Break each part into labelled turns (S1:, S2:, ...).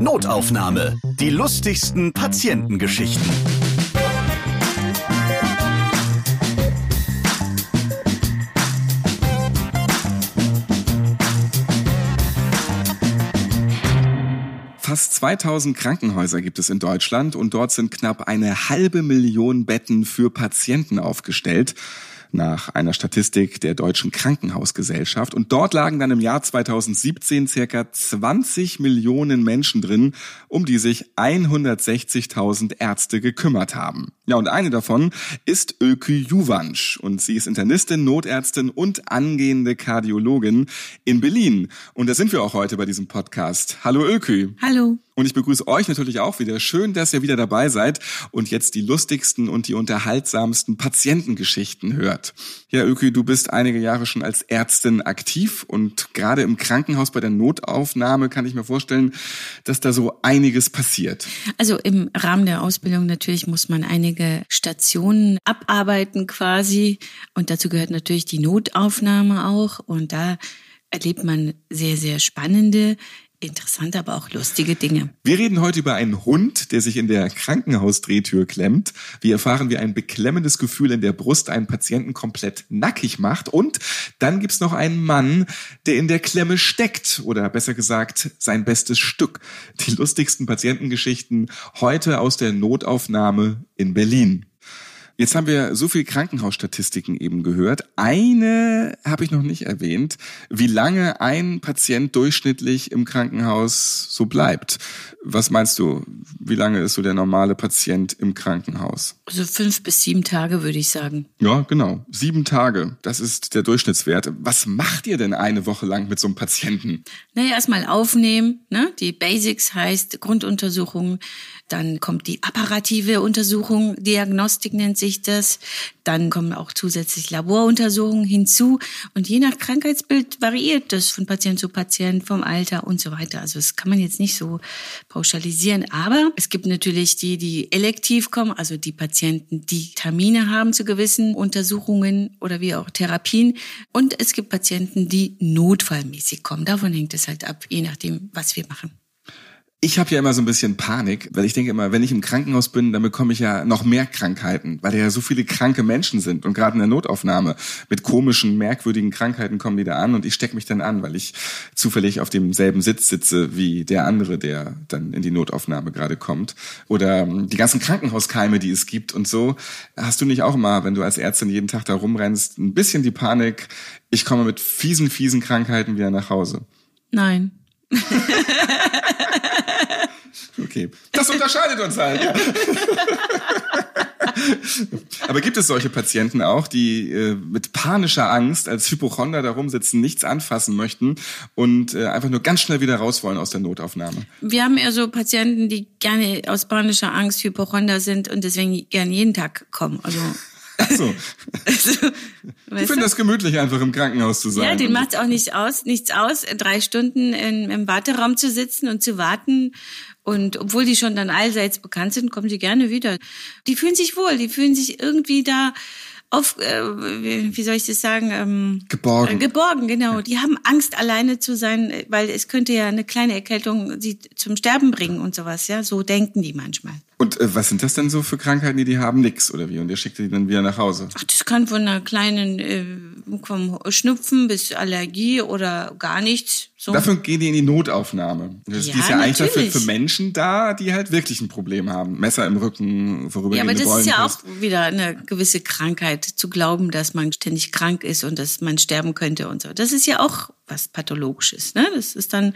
S1: Notaufnahme. Die lustigsten Patientengeschichten.
S2: Fast 2000 Krankenhäuser gibt es in Deutschland und dort sind knapp eine halbe Million Betten für Patienten aufgestellt nach einer Statistik der Deutschen Krankenhausgesellschaft. Und dort lagen dann im Jahr 2017 circa 20 Millionen Menschen drin, um die sich 160.000 Ärzte gekümmert haben. Ja, und eine davon ist Ökü Juvansch. Und sie ist Internistin, Notärztin und angehende Kardiologin in Berlin. Und da sind wir auch heute bei diesem Podcast. Hallo Ökü.
S3: Hallo.
S2: Und ich begrüße euch natürlich auch wieder. Schön, dass ihr wieder dabei seid und jetzt die lustigsten und die unterhaltsamsten Patientengeschichten hört. Ja, Öki, du bist einige Jahre schon als Ärztin aktiv und gerade im Krankenhaus bei der Notaufnahme kann ich mir vorstellen, dass da so einiges passiert.
S3: Also im Rahmen der Ausbildung natürlich muss man einige Stationen abarbeiten quasi und dazu gehört natürlich die Notaufnahme auch und da erlebt man sehr, sehr spannende interessante, aber auch lustige Dinge.
S2: Wir reden heute über einen Hund, der sich in der Krankenhausdrehtür klemmt. Wir erfahren, wie ein beklemmendes Gefühl in der Brust einen Patienten komplett nackig macht. Und dann gibt's noch einen Mann, der in der Klemme steckt oder besser gesagt sein bestes Stück. Die lustigsten Patientengeschichten heute aus der Notaufnahme in Berlin. Jetzt haben wir so viel Krankenhausstatistiken eben gehört. Eine habe ich noch nicht erwähnt, wie lange ein Patient durchschnittlich im Krankenhaus so bleibt. Was meinst du, wie lange ist so der normale Patient im Krankenhaus?
S3: Also fünf bis sieben Tage würde ich sagen.
S2: Ja, genau. Sieben Tage, das ist der Durchschnittswert. Was macht ihr denn eine Woche lang mit so einem Patienten?
S3: Naja, erstmal aufnehmen. Ne? Die Basics heißt Grunduntersuchung. Dann kommt die apparative Untersuchung, Diagnostik nennt sich das. Dann kommen auch zusätzlich Laboruntersuchungen hinzu. Und je nach Krankheitsbild variiert das von Patient zu Patient, vom Alter und so weiter. Also das kann man jetzt nicht so pauschalisieren. Aber es gibt natürlich die, die elektiv kommen, also die Patienten, die Termine haben zu gewissen Untersuchungen oder wie auch Therapien. Und es gibt Patienten, die notfallmäßig kommen. Davon hängt es halt ab, je nachdem, was wir machen.
S2: Ich habe ja immer so ein bisschen Panik, weil ich denke immer, wenn ich im Krankenhaus bin, dann bekomme ich ja noch mehr Krankheiten, weil da ja so viele kranke Menschen sind und gerade in der Notaufnahme mit komischen, merkwürdigen Krankheiten kommen die da an und ich stecke mich dann an, weil ich zufällig auf demselben Sitz sitze wie der andere, der dann in die Notaufnahme gerade kommt oder ähm, die ganzen Krankenhauskeime, die es gibt und so. Hast du nicht auch immer, wenn du als Ärztin jeden Tag da rumrennst, ein bisschen die Panik, ich komme mit fiesen, fiesen Krankheiten wieder nach Hause?
S3: Nein.
S2: Okay, das unterscheidet uns halt. Ja. Aber gibt es solche Patienten auch, die äh, mit panischer Angst als Hypochonder da rumsitzen, nichts anfassen möchten und äh, einfach nur ganz schnell wieder raus wollen aus der Notaufnahme?
S3: Wir haben eher so Patienten, die gerne aus panischer Angst Hypochonder sind und deswegen gerne jeden Tag kommen. Also
S2: so. Also, ich finde das gemütlich, einfach im Krankenhaus zu sein.
S3: Ja, den macht auch nicht aus, nichts aus, drei Stunden in, im Warteraum zu sitzen und zu warten und obwohl die schon dann allseits bekannt sind, kommen sie gerne wieder. Die fühlen sich wohl, die fühlen sich irgendwie da auf, äh, wie soll ich das sagen? Ähm,
S2: geborgen.
S3: Äh, geborgen, genau. Die haben Angst, alleine zu sein, weil es könnte ja eine kleine Erkältung sie zum Sterben bringen und sowas, ja. So denken die manchmal.
S2: Und äh, was sind das denn so für Krankheiten, die die haben? Nix oder wie? Und ihr schickt die dann wieder nach Hause?
S3: Ach, das kann von einer kleinen, äh, vom Schnupfen bis Allergie oder gar nichts.
S2: So. Dafür gehen die in die Notaufnahme. Das ja, die ist ja eigentlich dafür für Menschen da, die halt wirklich ein Problem haben. Messer im Rücken, vorübergehende
S3: Ja, aber das ist ja
S2: auch
S3: wieder eine gewisse Krankheit, zu glauben, dass man ständig krank ist und dass man sterben könnte und so. Das ist ja auch was Pathologisches. Ne? Das ist dann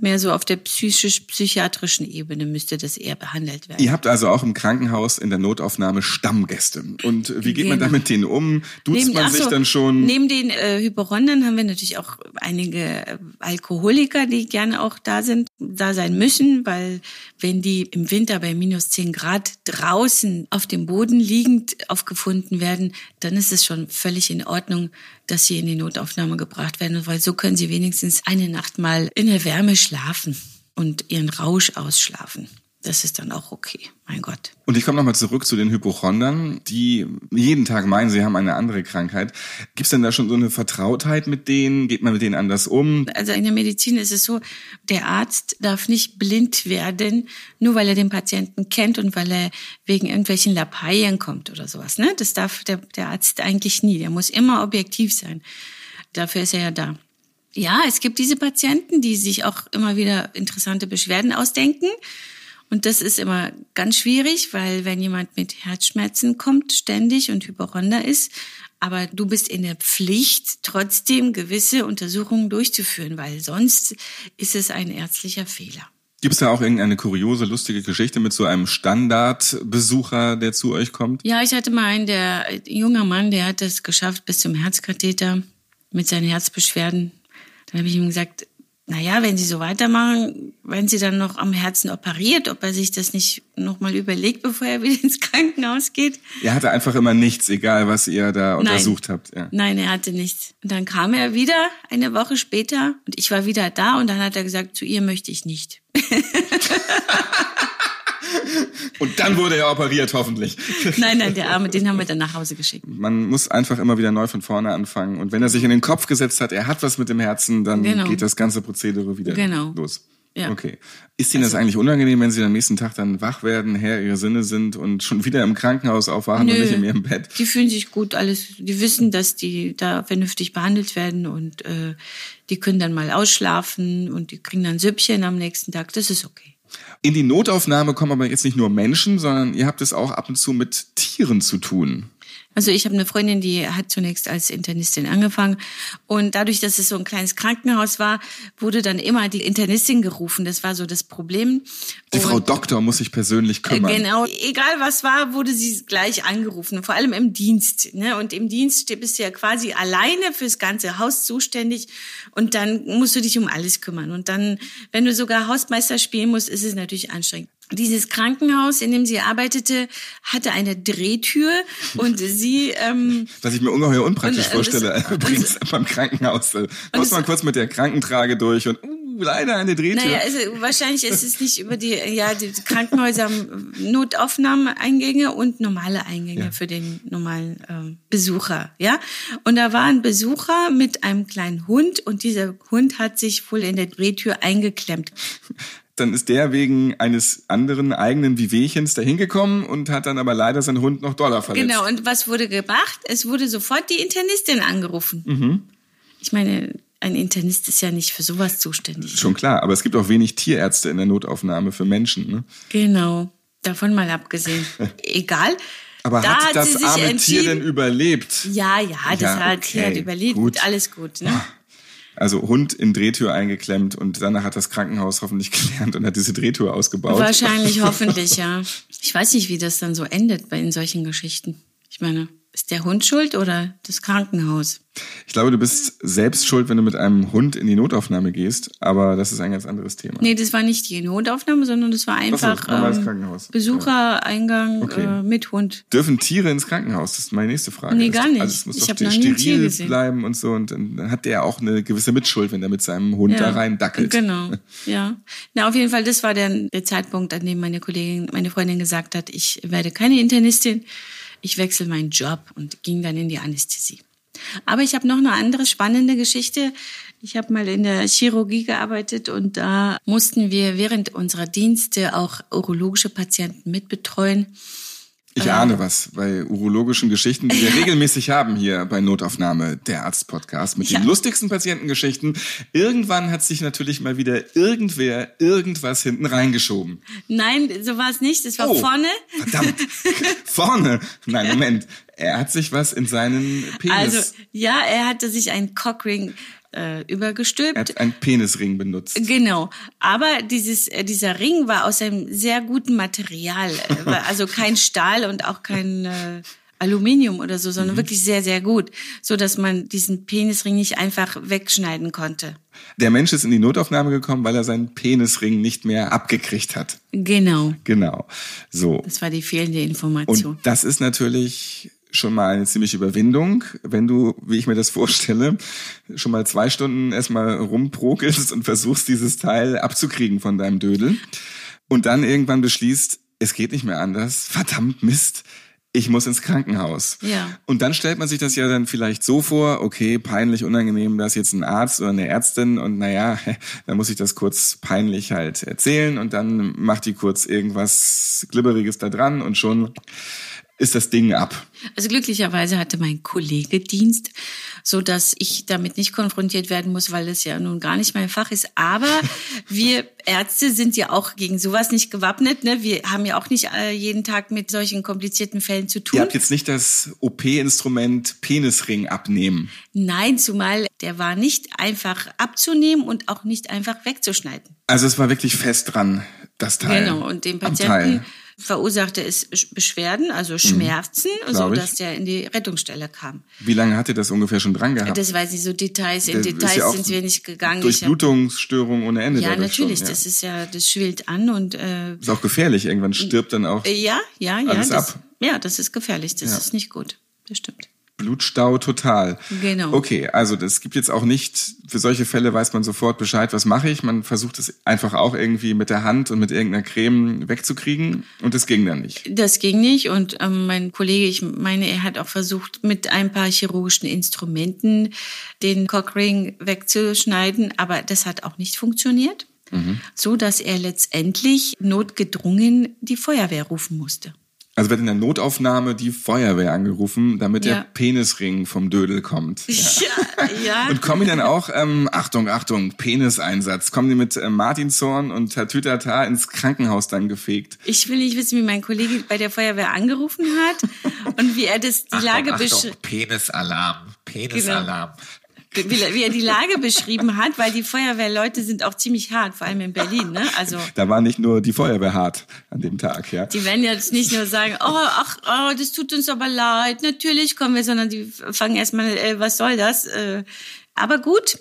S3: mehr so auf der psychisch-psychiatrischen Ebene müsste das eher behandelt werden.
S2: Ihr habt also auch im Krankenhaus in der Notaufnahme Stammgäste. Und wie geht man da mit denen um? Duzt neben, man sich so, dann schon?
S3: Neben den äh, Hypochondern haben wir natürlich auch einige äh, Alkoholiker, die gerne auch da sind, da sein müssen, weil wenn die im Winter bei minus zehn Grad draußen auf dem Boden liegend aufgefunden werden, dann ist es schon völlig in Ordnung, dass sie in die Notaufnahme gebracht werden, weil so können sie wenigstens eine Nacht mal in der Wärme schlafen und ihren Rausch ausschlafen. Das ist dann auch okay. Mein Gott.
S2: Und ich komme nochmal zurück zu den Hypochondern, die jeden Tag meinen, sie haben eine andere Krankheit. Gibt es denn da schon so eine Vertrautheit mit denen? Geht man mit denen anders um?
S3: Also in der Medizin ist es so, der Arzt darf nicht blind werden, nur weil er den Patienten kennt und weil er wegen irgendwelchen Lappalien kommt oder sowas. Ne? Das darf der, der Arzt eigentlich nie. Der muss immer objektiv sein. Dafür ist er ja da. Ja, es gibt diese Patienten, die sich auch immer wieder interessante Beschwerden ausdenken. Und das ist immer ganz schwierig, weil wenn jemand mit Herzschmerzen kommt ständig und Hypochonder ist, aber du bist in der Pflicht, trotzdem gewisse Untersuchungen durchzuführen, weil sonst ist es ein ärztlicher Fehler.
S2: Gibt es da auch irgendeine kuriose, lustige Geschichte mit so einem Standardbesucher, der zu euch kommt?
S3: Ja, ich hatte mal einen, der junger Mann, der hat es geschafft bis zum Herzkatheter mit seinen Herzbeschwerden. Dann habe ich ihm gesagt, naja, wenn Sie so weitermachen, wenn Sie dann noch am Herzen operiert, ob er sich das nicht nochmal überlegt, bevor er wieder ins Krankenhaus geht.
S2: Er hatte einfach immer nichts, egal was ihr da Nein. untersucht habt.
S3: Ja. Nein, er hatte nichts. Und dann kam er wieder eine Woche später und ich war wieder da und dann hat er gesagt, zu ihr möchte ich nicht.
S2: Und dann wurde er operiert, hoffentlich.
S3: Nein, nein, der Arme, den haben wir dann nach Hause geschickt.
S2: Man muss einfach immer wieder neu von vorne anfangen. Und wenn er sich in den Kopf gesetzt hat, er hat was mit dem Herzen, dann genau. geht das ganze Prozedere wieder genau. los. Ja. Okay. Ist Ihnen also, das eigentlich unangenehm, wenn Sie am nächsten Tag dann wach werden, Herr Ihrer Sinne sind und schon wieder im Krankenhaus aufwachen nö, und nicht in Ihrem Bett?
S3: Die fühlen sich gut, alles. Die wissen, dass die da vernünftig behandelt werden und äh, die können dann mal ausschlafen und die kriegen dann Süppchen am nächsten Tag. Das ist okay.
S2: In die Notaufnahme kommen aber jetzt nicht nur Menschen, sondern ihr habt es auch ab und zu mit Tieren zu tun.
S3: Also ich habe eine Freundin, die hat zunächst als Internistin angefangen und dadurch, dass es so ein kleines Krankenhaus war, wurde dann immer die Internistin gerufen. Das war so das Problem.
S2: Die und Frau Doktor muss sich persönlich kümmern.
S3: Genau, egal was war, wurde sie gleich angerufen, vor allem im Dienst. Ne? Und im Dienst bist du ja quasi alleine fürs ganze Haus zuständig und dann musst du dich um alles kümmern. Und dann, wenn du sogar Hausmeister spielen musst, ist es natürlich anstrengend. Dieses Krankenhaus, in dem sie arbeitete, hatte eine Drehtür und sie. Ähm,
S2: Was ich mir ungeheuer unpraktisch und, vorstelle, das, übrigens beim Krankenhaus. Da muss man kurz mit der Krankentrage durch und uh, leider eine Drehtür.
S3: Naja, also wahrscheinlich ist es nicht über die, ja, die Krankenhäuser haben Notaufnahmeeingänge und normale Eingänge ja. für den normalen äh, Besucher, ja. Und da war ein Besucher mit einem kleinen Hund und dieser Hund hat sich wohl in der Drehtür eingeklemmt
S2: dann ist der wegen eines anderen eigenen Wehwehchens dahin gekommen und hat dann aber leider seinen Hund noch doller verletzt.
S3: Genau, und was wurde gemacht? Es wurde sofort die Internistin angerufen. Mhm. Ich meine, ein Internist ist ja nicht für sowas zuständig.
S2: Schon klar, aber es gibt auch wenig Tierärzte in der Notaufnahme für Menschen. Ne?
S3: Genau, davon mal abgesehen. Egal.
S2: Aber da hat, hat das arme Tier denn überlebt?
S3: Ja, ja, das ja, hat, okay, hat überlebt. Gut. Alles gut. Ne?
S2: Also Hund in Drehtür eingeklemmt und danach hat das Krankenhaus hoffentlich gelernt und hat diese Drehtür ausgebaut.
S3: Wahrscheinlich, hoffentlich, ja. Ich weiß nicht, wie das dann so endet bei in solchen Geschichten. Ich meine, ist der Hund schuld oder das Krankenhaus?
S2: Ich glaube, du bist selbst schuld, wenn du mit einem Hund in die Notaufnahme gehst, aber das ist ein ganz anderes Thema.
S3: Nee, das war nicht die Notaufnahme, sondern das war einfach so, ähm, Besuchereingang okay. äh, mit Hund.
S2: Dürfen Tiere ins Krankenhaus? Das ist meine nächste Frage.
S3: Nee, gar nicht.
S2: Also es muss ich doch steril bleiben und so und dann hat der auch eine gewisse Mitschuld, wenn er mit seinem Hund ja, da rein dackelt.
S3: Genau, ja. Na, auf jeden Fall, das war der, der Zeitpunkt, an dem meine Kollegin, meine Freundin gesagt hat, ich werde keine Internistin ich wechsle meinen Job und ging dann in die Anästhesie. Aber ich habe noch eine andere spannende Geschichte. Ich habe mal in der Chirurgie gearbeitet und da mussten wir während unserer Dienste auch urologische Patienten mitbetreuen.
S2: Ich ahne was bei urologischen Geschichten, die wir regelmäßig haben hier bei Notaufnahme, der Arzt-Podcast mit ja. den lustigsten Patientengeschichten. Irgendwann hat sich natürlich mal wieder irgendwer irgendwas hinten reingeschoben.
S3: Nein, so war es nicht. Es war oh, vorne.
S2: Verdammt. vorne. Nein, Moment. Er hat sich was in seinen Penis. Also,
S3: ja, er hatte sich einen Cockring äh, übergestülpt.
S2: Er hat einen Penisring benutzt.
S3: Genau. Aber dieses, äh, dieser Ring war aus einem sehr guten Material. Äh, also kein Stahl und auch kein äh, Aluminium oder so, sondern mhm. wirklich sehr, sehr gut. So dass man diesen Penisring nicht einfach wegschneiden konnte.
S2: Der Mensch ist in die Notaufnahme gekommen, weil er seinen Penisring nicht mehr abgekriegt hat.
S3: Genau.
S2: Genau. So.
S3: Das war die fehlende Information.
S2: Und das ist natürlich schon mal eine ziemliche Überwindung, wenn du, wie ich mir das vorstelle, schon mal zwei Stunden erstmal rumprokelst und versuchst, dieses Teil abzukriegen von deinem Dödel. und dann irgendwann beschließt, es geht nicht mehr anders, verdammt Mist, ich muss ins Krankenhaus.
S3: Ja.
S2: Und dann stellt man sich das ja dann vielleicht so vor, okay, peinlich, unangenehm, da ist jetzt ein Arzt oder eine Ärztin und naja, dann muss ich das kurz peinlich halt erzählen und dann macht die kurz irgendwas Glibberiges da dran und schon ist das Ding ab.
S3: Also glücklicherweise hatte mein Kollege Dienst, so dass ich damit nicht konfrontiert werden muss, weil das ja nun gar nicht mein Fach ist. Aber wir Ärzte sind ja auch gegen sowas nicht gewappnet. Ne? Wir haben ja auch nicht äh, jeden Tag mit solchen komplizierten Fällen zu tun.
S2: Ihr habt jetzt nicht das OP-Instrument Penisring abnehmen.
S3: Nein, zumal der war nicht einfach abzunehmen und auch nicht einfach wegzuschneiden.
S2: Also es war wirklich fest dran, das Teil.
S3: Genau, und dem Patienten. Verursachte es Beschwerden, also Schmerzen, so
S2: glaub ich.
S3: dass der in die Rettungsstelle kam.
S2: Wie lange hat ihr das ungefähr schon dran gehabt?
S3: Das weiß ich, so Details, in
S2: Das
S3: Details
S2: ja
S3: sind wir nicht gegangen.
S2: Durchblutungsstörung ohne Ende.
S3: ja, natürlich,
S2: schon, ja.
S3: das ist ja, das schwillt an und äh,
S2: ist auch gefährlich. Irgendwann stirbt dann auch
S3: ja, ja, ja,
S2: Alles
S3: das,
S2: ab.
S3: ja, das ist gefährlich, das
S2: Ja.
S3: ist nicht gut, das stimmt.
S2: Blutstau total.
S3: Genau.
S2: Okay, also das gibt jetzt auch nicht, für solche Fälle weiß man sofort Bescheid, was mache ich. Man versucht es einfach auch irgendwie mit der Hand und mit irgendeiner Creme wegzukriegen und das ging dann nicht.
S3: Das ging nicht und ähm, mein Kollege, ich meine, er hat auch versucht, mit ein paar chirurgischen Instrumenten den Cockring wegzuschneiden, aber das hat auch nicht funktioniert, so dass er letztendlich notgedrungen die Feuerwehr rufen musste.
S2: Also wird in der Notaufnahme die Feuerwehr angerufen, damit
S3: Ja.
S2: der Penisring vom Dödel kommt. Ja.
S3: Ja.
S2: Und kommen die dann auch, ähm, Achtung, Achtung, Peniseinsatz, kommen die mit äh, Martinshorn und Tatütata ins Krankenhaus dann gefegt?
S3: Ich will nicht wissen, wie mein Kollege bei der Feuerwehr angerufen hat und wie er das die Lage
S4: Achtung,
S3: beschrieben.
S4: Achtung, Penisalarm, Penisalarm.
S3: wie, wie er die Lage beschrieben hat, weil die Feuerwehrleute sind auch ziemlich hart, vor allem in Berlin. Ne? Also
S2: Da war nicht nur die Feuerwehr hart an dem Tag, ja.
S3: die werden jetzt nicht nur sagen, oh, ach, oh, das tut uns aber leid, natürlich kommen wir, sondern die fangen erstmal, äh, was soll das? Äh, aber gut,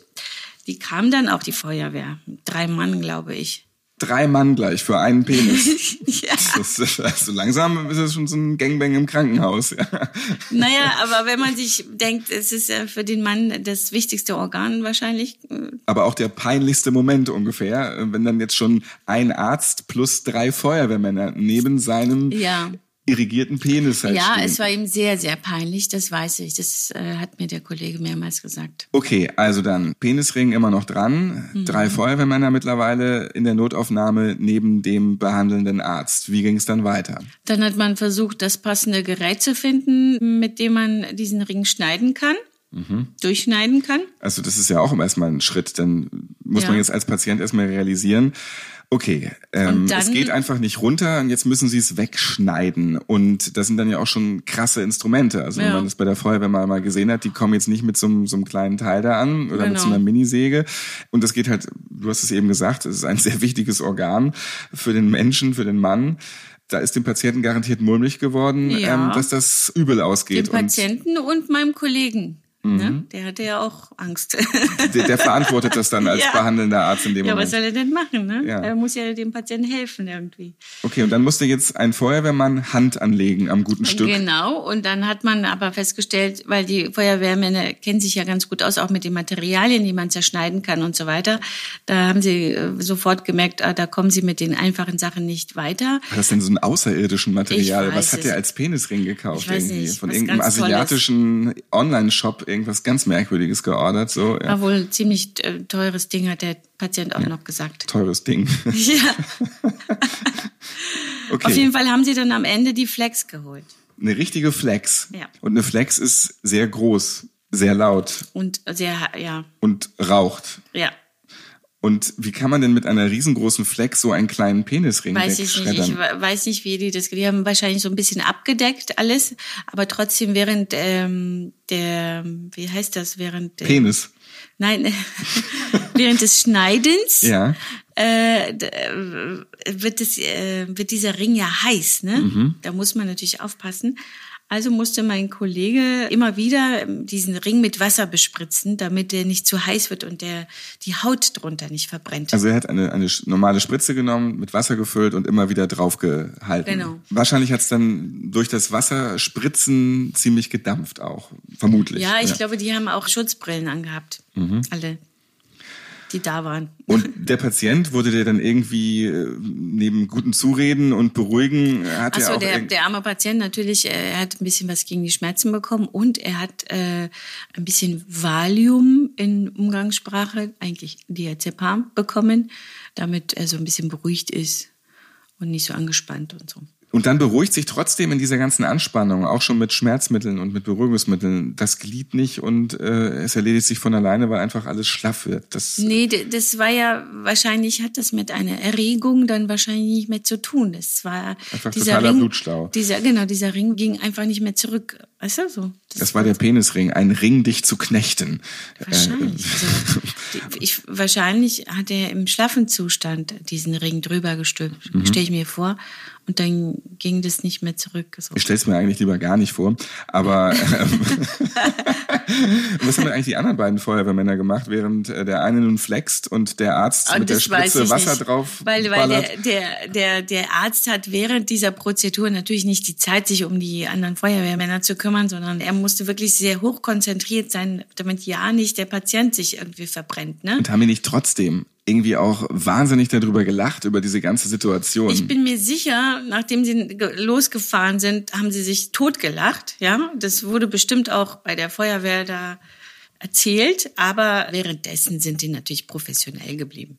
S3: die kam dann auch die Feuerwehr, drei Mann, glaube ich.
S2: Drei Mann gleich für einen Penis.
S3: ja.
S2: Das ist, also langsam ist es schon so ein Gangbang im Krankenhaus. Ja.
S3: Naja, aber wenn man sich denkt, es ist ja für den Mann das wichtigste Organ wahrscheinlich, äh,
S2: Aber auch der peinlichste Moment ungefähr, äh, wenn dann jetzt schon ein Arzt plus drei Feuerwehrmänner neben seinem
S3: ja.
S2: Irrigierten Penis halt
S3: Ja,
S2: stehen.
S3: es war ihm sehr, sehr peinlich, das weiß ich. Das äh, hat mir der Kollege mehrmals gesagt.
S2: Okay, also dann Penisring immer noch dran,
S3: Mhm.
S2: drei Feuerwehrmänner mittlerweile in der Notaufnahme neben dem behandelnden Arzt. Wie ging es dann weiter?
S3: Dann hat man versucht, das passende Gerät zu finden, mit dem man diesen Ring schneiden kann, durchschneiden kann.
S2: Also das ist ja auch erstmal ein Schritt, dann muss
S3: Ja.
S2: man jetzt als Patient erstmal realisieren, okay, ähm,
S3: Und
S2: es geht einfach nicht runter und jetzt müssen sie es wegschneiden. Und das sind dann ja auch schon krasse Instrumente. Also wenn
S3: Ja.
S2: man das bei der Feuerwehr mal, mal gesehen hat, die kommen jetzt nicht mit so, einem- so einem kleinen Teil da an oder mit
S3: Genau.
S2: so einer Minisäge. Und das geht halt, du hast es eben gesagt, es ist ein sehr wichtiges Organ für den Menschen, für den Mann. Da ist dem Patienten garantiert mulmig geworden,
S3: Ja.
S2: ähm, dass das übel ausgeht.
S3: Dem Patienten und meinem Kollegen.
S2: Mhm.
S3: Ne? Der hatte ja auch Angst.
S2: Der, der verantwortet das dann als
S3: Ja.
S2: behandelnder Arzt in dem
S3: ja,
S2: Moment.
S3: was soll er denn machen? Ne?
S2: Ja.
S3: Er muss ja dem Patienten helfen irgendwie.
S2: Okay, und dann musste jetzt ein Feuerwehrmann Hand anlegen am guten Stück.
S3: Genau, und dann hat man aber festgestellt, weil die Feuerwehrmänner kennen sich ja ganz gut aus, auch mit den Materialien, die man zerschneiden kann und so weiter. Da haben sie äh, sofort gemerkt, ah, da kommen sie mit den einfachen Sachen nicht weiter.
S2: War das denn so ein außerirdischen Material? Was hat der als Penisring gekauft?
S3: Ich weiß
S2: irgendwie?
S3: nicht,
S2: Von irgendeinem asiatischen Online-Shop irgendwas ganz Merkwürdiges geordert. So, ja.
S3: War wohl ein ziemlich äh, teures Ding, hat der Patient auch noch gesagt.
S2: Teures Ding.
S3: Ja,
S2: Okay.
S3: auf jeden Fall haben sie dann am Ende die Flex geholt.
S2: Eine richtige Flex.
S3: Ja.
S2: Und eine Flex ist sehr groß, sehr laut
S3: Und sehr, ja,
S2: und raucht.
S3: ja,
S2: Und wie kann man denn mit einer riesengroßen Flex so einen kleinen Penisring
S3: weiß ich nicht. Ich we- weiß nicht, wie die das, die haben wahrscheinlich so ein bisschen abgedeckt alles, aber trotzdem während ähm, der, wie heißt das, während der,
S2: Penis.
S3: Nein, während des Schneidens
S2: Ja.
S3: äh, äh, wird, es, äh, wird dieser Ring ja heiß. Ne?
S2: Mhm.
S3: Da muss man natürlich aufpassen. Also musste mein Kollege immer wieder ähm, diesen Ring mit Wasser bespritzen, damit der nicht zu heiß wird und der die Haut drunter nicht verbrennt.
S2: Also er hat eine, eine normale Spritze genommen, mit Wasser gefüllt und immer wieder draufgehalten.
S3: Genau.
S2: Wahrscheinlich hat es dann durch das Wasserspritzen ziemlich gedampft auch, vermutlich.
S3: ja, ich glaube, die haben auch Schutzbrillen angehabt.
S2: Mhm.
S3: Alle. Die da waren.
S2: Und der Patient wurde der dann irgendwie äh, neben guten Zureden und Beruhigen hat er
S3: Achso,
S2: auch
S3: der, der arme Patient natürlich, äh, er hat ein bisschen was gegen die Schmerzen bekommen und er hat äh, ein bisschen Valium in Umgangssprache, eigentlich Diazepam bekommen, damit er so ein bisschen beruhigt ist und nicht so angespannt und so.
S2: Und dann beruhigt sich trotzdem in dieser ganzen Anspannung, auch schon mit Schmerzmitteln und mit Beruhigungsmitteln, das Glied nicht und äh, es erledigt sich von alleine, weil einfach alles schlaff wird. Das,
S3: Nee, das war ja, wahrscheinlich hat das mit einer Erregung dann wahrscheinlich nicht mehr zu tun. Das war
S2: Einfach
S3: dieser
S2: totaler
S3: Ring,
S2: Blutstau.
S3: Dieser, genau, dieser Ring ging einfach nicht mehr zurück. Weißt du, so.
S2: das war der Penisring, ein Ring, dich zu knechten.
S3: Wahrscheinlich. Also, ich, wahrscheinlich hat er im schlaffen Zustand diesen Ring drüber gestülpt,
S2: Mhm.
S3: stelle ich mir vor. Und dann ging das nicht mehr zurück. So.
S2: Ich stelle es mir eigentlich lieber gar nicht vor. Aber ähm, was haben denn eigentlich die anderen beiden Feuerwehrmänner gemacht, während äh, der eine nun flext und der Arzt
S3: Ah,
S2: mit der Spritze Wasser
S3: nicht.
S2: drauf
S3: Weil, weil der, der, der, der Arzt hat während dieser Prozedur natürlich nicht die Zeit, sich um die anderen Feuerwehrmänner zu kümmern, sondern er musste wirklich sehr hoch konzentriert sein, damit ja nicht der Patient sich irgendwie verbrennt. Ne?
S2: Und haben die nicht trotzdem irgendwie auch wahnsinnig darüber gelacht, über diese ganze Situation?
S3: Ich bin mir sicher, nachdem sie ge- losgefahren sind, haben sie sich totgelacht. Ja, das wurde bestimmt auch bei der Feuerwehr da erzählt, aber währenddessen sind die natürlich professionell geblieben.